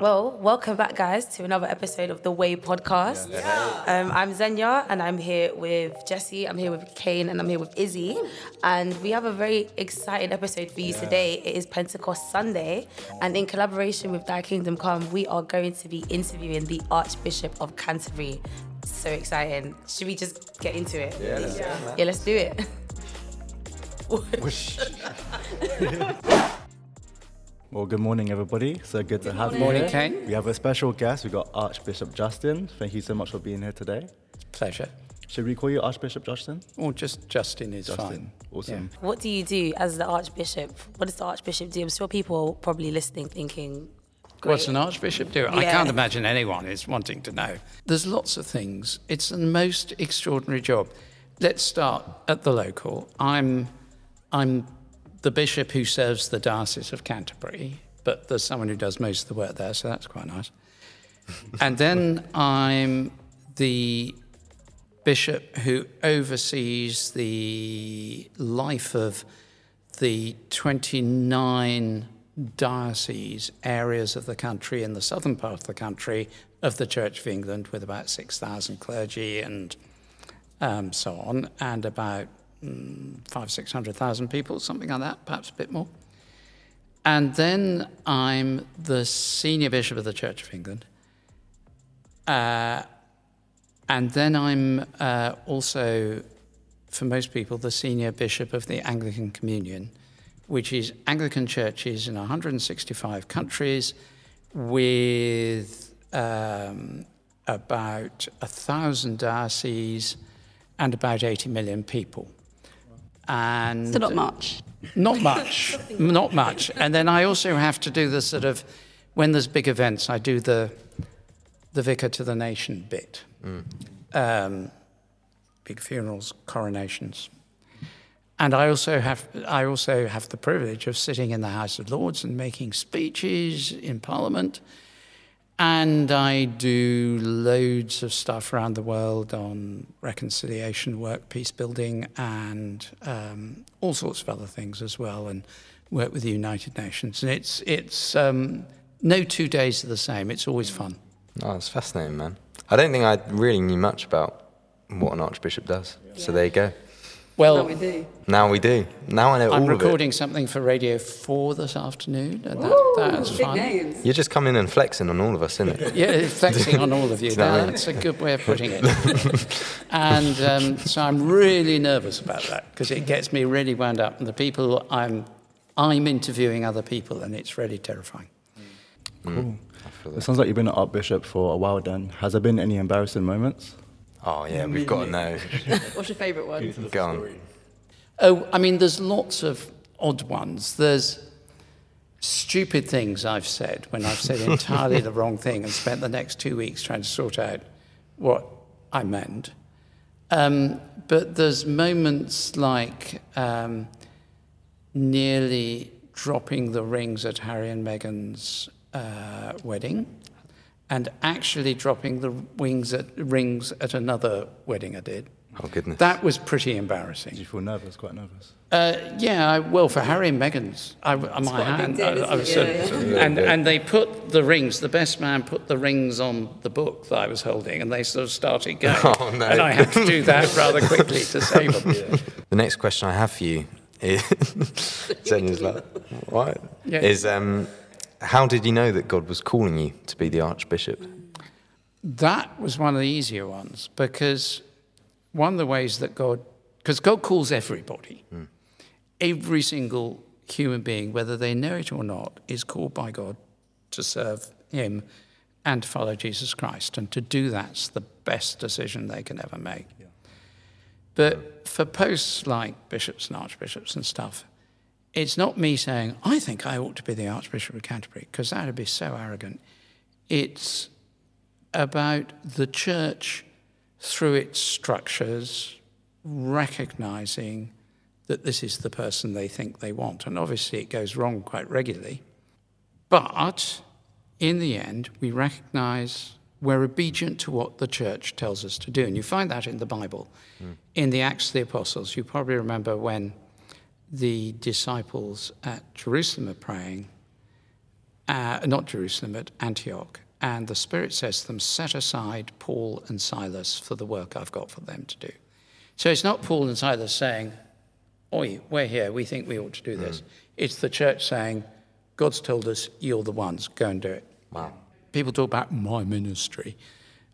Well, welcome back, guys, to another episode of the Way podcast. Um, I'm Zenya, and I'm here with Jesse. I'm here with Kane, and I'm here with Izzy. And we have a very exciting episode for you today. It is Pentecost Sunday, and in collaboration with Thy Kingdom Come, we are going to be interviewing the Archbishop of Canterbury. So exciting! Should we just get into it? Yeah, let's yeah. Yeah, let's do it. Well, good morning, everybody. So good to have you Morning, here. Kane. We have a special guest. We've got Archbishop Justin. Thank you so much for being here today. Pleasure. Should we call you Archbishop Justin? Or just Justin is Justin. fine. Awesome. What do you do as the Archbishop? What does the Archbishop do? I'm sure people are probably listening, thinking, Great. What's an archbishop do? I can't imagine anyone is wanting to know. There's lots of things. It's the most extraordinary job. Let's start at the local. I'm, I'm the bishop who serves the Diocese of Canterbury, but there's someone who does most of the work there, so that's quite nice. and then I'm the bishop who oversees the life of the 29 dioceses, areas of the country in the southern part of the country of the Church of England, with about 6,000 clergy and um, so on, and about mm, five, 600,000 people, something like that, perhaps a bit more. And then I'm the senior bishop of the Church of England. Uh, and then I'm uh, also, for most people, the senior bishop of the Anglican Communion, which is Anglican churches in 165 countries with um, about a thousand dioceses and about 80 million people. And So not much. not much, not much. And then I also have to do the sort of, when there's big events, I do the, the vicar to the nation bit. Um, big funerals, coronations. And I also have, I also have the privilege of sitting in the House of Lords and making speeches in Parliament. And I do loads of stuff around the world on reconciliation work, peace building, and um, all sorts of other things as well, and work with the United Nations. And it's, it's um, no two days are the same. It's always fun. Oh, it's fascinating, man. I don't think I really knew much about what an archbishop does. So there you go. Well, No, we do. Now we do. Now I know I'm all of recording something for Radio 4 this afternoon, and that, Ooh, that's big fun. names. You're just coming in and flexing on all of us, isn't it? Yeah, flexing on all of you. Do you know what I mean? That's a good way of putting it. and um, so I'm really nervous about that because it gets me really wound up. And the people I'm, I'm interviewing other people, and it's really terrifying. Cool. It sounds like you've been an Archbishop for a while then. Has there been any embarrassing moments? Oh, yeah, we've got to know. What's your favourite one? Go on. Oh, I mean, there's lots of odd ones. There's stupid things I've said when I've said entirely the wrong thing and spent the next two weeks trying to sort out what I meant. Um, but there's moments like um, nearly dropping the rings at Harry and Meghan's uh, wedding and actually dropping the wings at, rings at another wedding I did. Oh, goodness. That was pretty embarrassing. Did you feel nervous? Quite nervous. Uh, yeah, I, well, for Harry and Meghan's, I, on my quite a big hand, deal, I, I was Yeah, sort yeah. of- and and they put the rings. The best man put the rings on the book that I was holding, and they sort of started going. Oh, no. And I had to do that rather quickly to save them. The next question I have for you is Zenya's like, what? Yeah. Is um, how did you know that God was calling you to be the archbishop? That was one of the easier ones because one of the ways that God, because God calls everybody, hmm. every single human being, whether they know it or not, is called by God to serve Him and to follow Jesus Christ. And to do that's the best decision they can ever make. But for posts like bishops and archbishops and stuff, it's not me saying, I think I ought to be the Archbishop of Canterbury, because that would be so arrogant. It's about the church through its structures recognizing that this is the person they think they want. And obviously, it goes wrong quite regularly. But in the end, we recognize we're obedient to what the church tells us to do. And you find that in the Bible. Hmm. In the Acts of the Apostles, you probably remember when the disciples at Jerusalem are praying, uh, not Jerusalem, at Antioch. And the Spirit says to them, Set aside Paul and Silas for the work I've got for them to do. So it's not Paul and Silas saying, Oi, we're here, we think we ought to do this. It's the church saying, God's told us, you're the ones, go and do it. Wow. People talk about my ministry.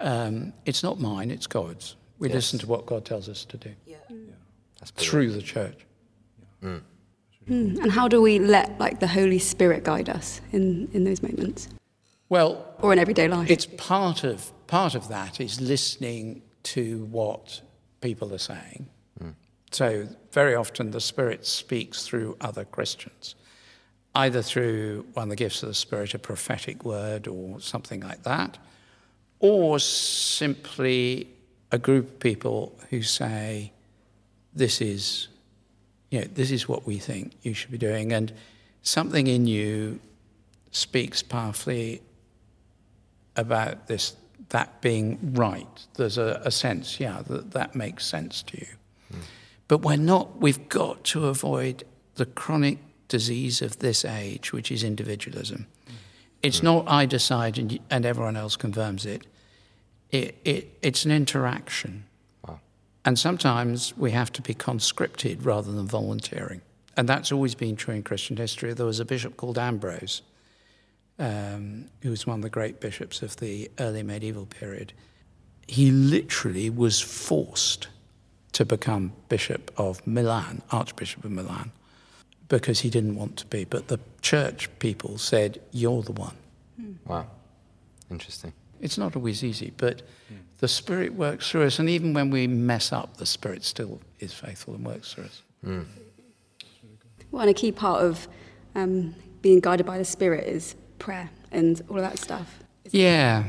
Um, it's not mine, it's God's. We Yes. listen to what God tells us to do That's brilliant. through the church. Hmm. And how do we let like the Holy Spirit guide us in, in those moments Well, or in everyday life? it's part of part of that is listening to what people are saying. Hmm. So very often the Spirit speaks through other Christians, either through one of the gifts of the Spirit, a prophetic word or something like that, or simply a group of people who say, "This is, you know, this is what we think you should be doing," and something in you speaks powerfully about this that being right. There's a, a sense, yeah, that that makes sense to you. Hmm. But we're not. We've got to avoid the chronic disease of this age, which is individualism. Hmm. It's not I decide and, and everyone else confirms it. It, it. It's an interaction. And sometimes we have to be conscripted rather than volunteering. And that's always been true in Christian history. There was a bishop called Ambrose, um, who was one of the great bishops of the early medieval period. He literally was forced to become Bishop of Milan, Archbishop of Milan, because he didn't want to be. But the church people said, You're the one. Wow. Interesting. It's not always easy, but the Spirit works through us. And even when we mess up, the Spirit still is faithful and works through us. Well, and a key part of um, being guided by the Spirit is prayer and all of that stuff. Yeah,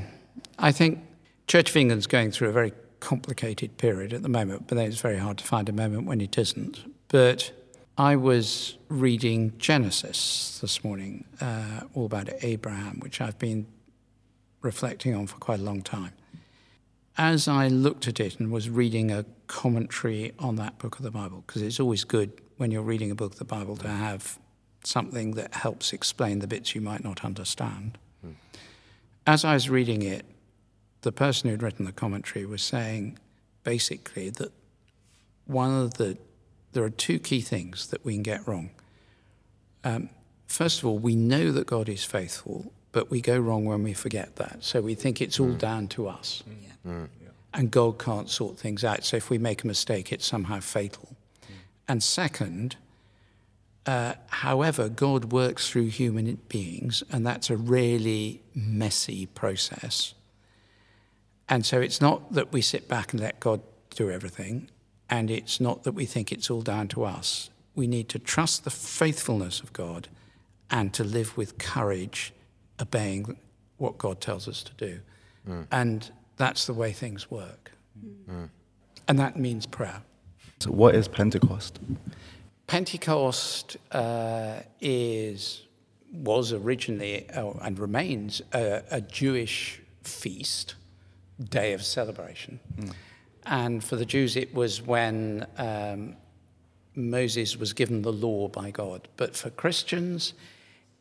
I think Church of England's going through a very complicated period at the moment, but then it's very hard to find a moment when it isn't. But I was reading Genesis this morning, uh, all about Abraham, which I've been reflecting on for quite a long time. As I looked at it and was reading a commentary on that book of the Bible, because it's always good when you're reading a book of the Bible to have something that helps explain the bits you might not understand. As I was reading it, the person who'd written the commentary was saying basically that one of the there are two key things that we can get wrong. Um, first of all, we know that God is faithful, but we go wrong when we forget that. So we think it's all mm. down to us, mm. Mm. and God can't sort things out. So if we make a mistake, it's somehow fatal. And second, uh, however, God works through human beings, and that's a really messy process. And so it's not that we sit back and let God do everything, and it's not that we think it's all down to us. We need to trust the faithfulness of God and to live with courage, obeying what God tells us to do. And that's the way things work. And that means prayer. So what is Pentecost? Pentecost uh, is was originally uh, and remains a, a Jewish feast, day of celebration, and for the Jews it was when um, Moses was given the law by God. But for Christians,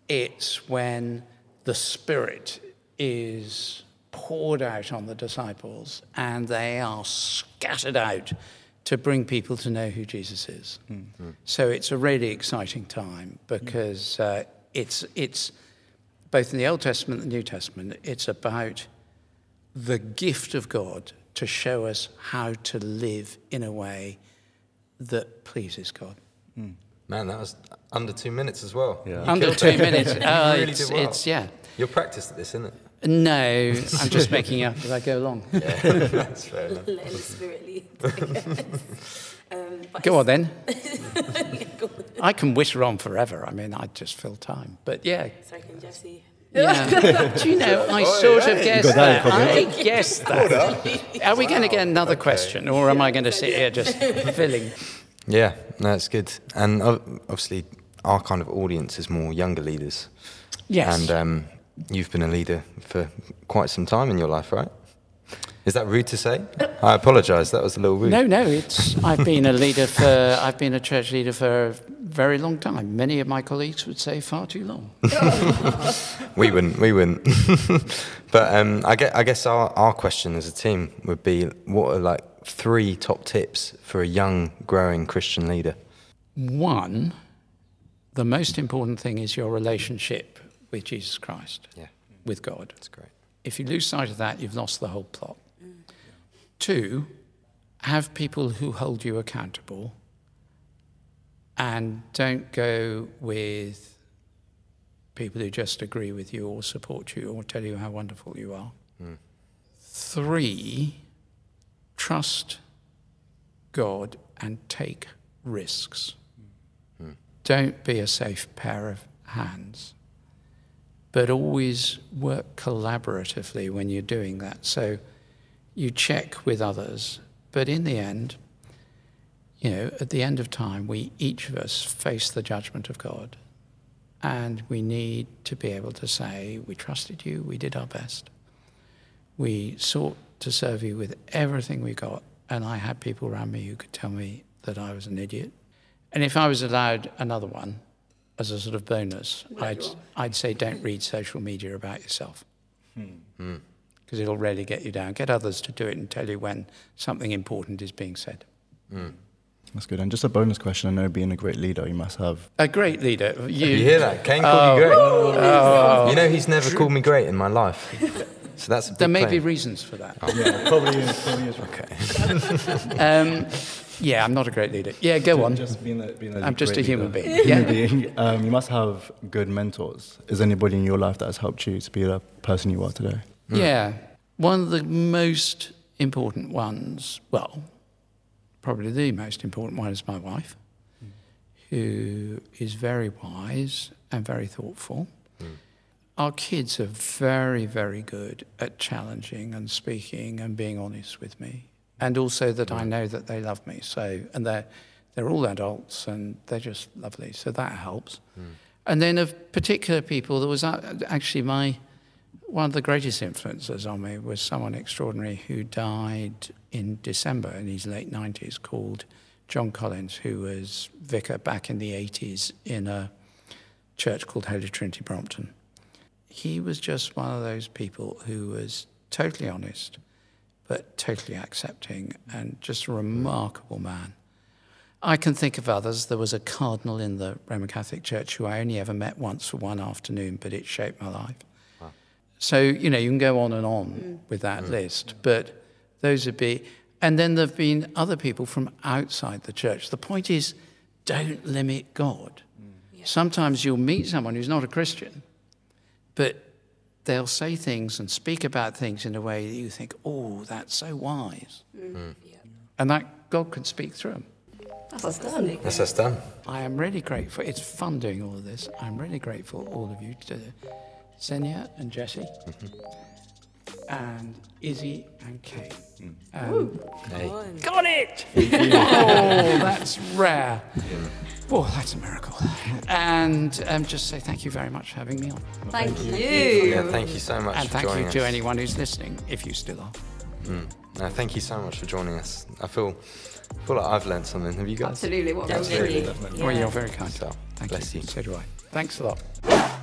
it's when the Spirit is poured out on the disciples and they are scattered out to bring people to know who Jesus is. So it's a really exciting time because uh, it's, it's both in the Old Testament and the New Testament, it's about the gift of God to show us how to live in a way that pleases God. Man, that was under two minutes as well. Yeah. Under two it. minutes. You Oh, really it's, did well. it's, yeah. You're practiced at this, isn't it? No, I'm just making up as I go along. Yeah, That's fair enough. Letting the spirit lead. um, Go on then. I can witter on forever. I mean, I'd just fill time. But yeah. Second, Jesse. yeah. Do you know, I sort of guessed that, that. I guessed that. Are we going to get another question or am I going to sit here just filling? Yeah, no, it's good. And obviously, our kind of audience is more younger leaders. Yes. And um, you've been a leader for quite some time in your life, right? Is that rude to say? I apologise. That was a little rude. No, no, it's, I've been a leader for, I've been a church leader for a very long time. Many of my colleagues would say far too long. we wouldn't, we wouldn't. but um, I, guess, I guess our, our question as a team would be what are like three top tips for a young, growing Christian leader? One, the most important thing is your relationship with Jesus Christ, yeah. with God. That's great. If you lose sight of that, you've lost the whole plot. Mm. Two, have people who hold you accountable and don't go with people who just agree with you or support you or tell you how wonderful you are. Mm. Three, trust God and take risks. Mm. Don't be a safe pair of hands, but always work collaboratively when you're doing that. So you check with others but in the end, you know, at the end of time, we each of us face the judgment of God. And we need to be able to say, We trusted you, we did our best. We sought to serve you with everything we got. And I had people around me who could tell me that I was an idiot. And if I was allowed another one as a sort of bonus, I'd, I'd say, Don't read social media about yourself. Hmm. Hmm because it'll really get you down. Get others to do it and tell you when something important is being said. Mm. That's good. And just a bonus question I know being a great leader, you must have. A great leader. You, you hear that? Kane called oh. you great. Oh. You know, he's never called me great in my life. So that's There may claim. be reasons for that. Oh. Yeah, probably is. Probably is. Okay. um, yeah, I'm not a great leader. Yeah, go on. Just being a, being a I'm just a human leader. being. Yeah. being, um, you must have good mentors. Is anybody in your life that has helped you to be the person you are today? Mm. Yeah. One of the most important ones, well, probably the most important one is my wife, mm. who is very wise and very thoughtful. Mm. Our kids are very, very good at challenging and speaking and being honest with me. And also that I know that they love me. So, and they're, they're all adults and they're just lovely. So that helps. Mm. And then of particular people, there was actually my one of the greatest influences on me was someone extraordinary who died in December in his late 90s called John Collins, who was vicar back in the 80s in a church called Holy Trinity Brompton. He was just one of those people who was totally honest, but totally accepting and just a remarkable man. I can think of others. There was a cardinal in the Roman Catholic Church who I only ever met once for one afternoon, but it shaped my life. So, you know, you can go on and on mm. with that mm. list, but those would be, and then there have been other people from outside the church. The point is, don't limit God. Mm. Yeah. Sometimes you'll meet someone who's not a Christian, but they'll say things and speak about things in a way that you think, oh, that's so wise. Mm. mm. Yeah. And that God can speak through them. That's us done. That's us done. I am really grateful. It's fun doing all of this. I'm really grateful, all of you, to Xenia and Jesse, mm-hmm. And Izzy and Kate. Mm. Um. Got it! oh, that's rare. Oh, that's a miracle. And um, just say thank you very much for having me on. Thank, thank you. you. Yeah, thank you so much. And thank you us. to anyone who's listening, if you still are. Mm. No, thank you so much for joining us. I feel, I feel like I've learned something. Have you guys? Absolutely. What Definitely. Yeah. Well, you're very kind. So, thank bless you. you. So do I. Thanks a lot.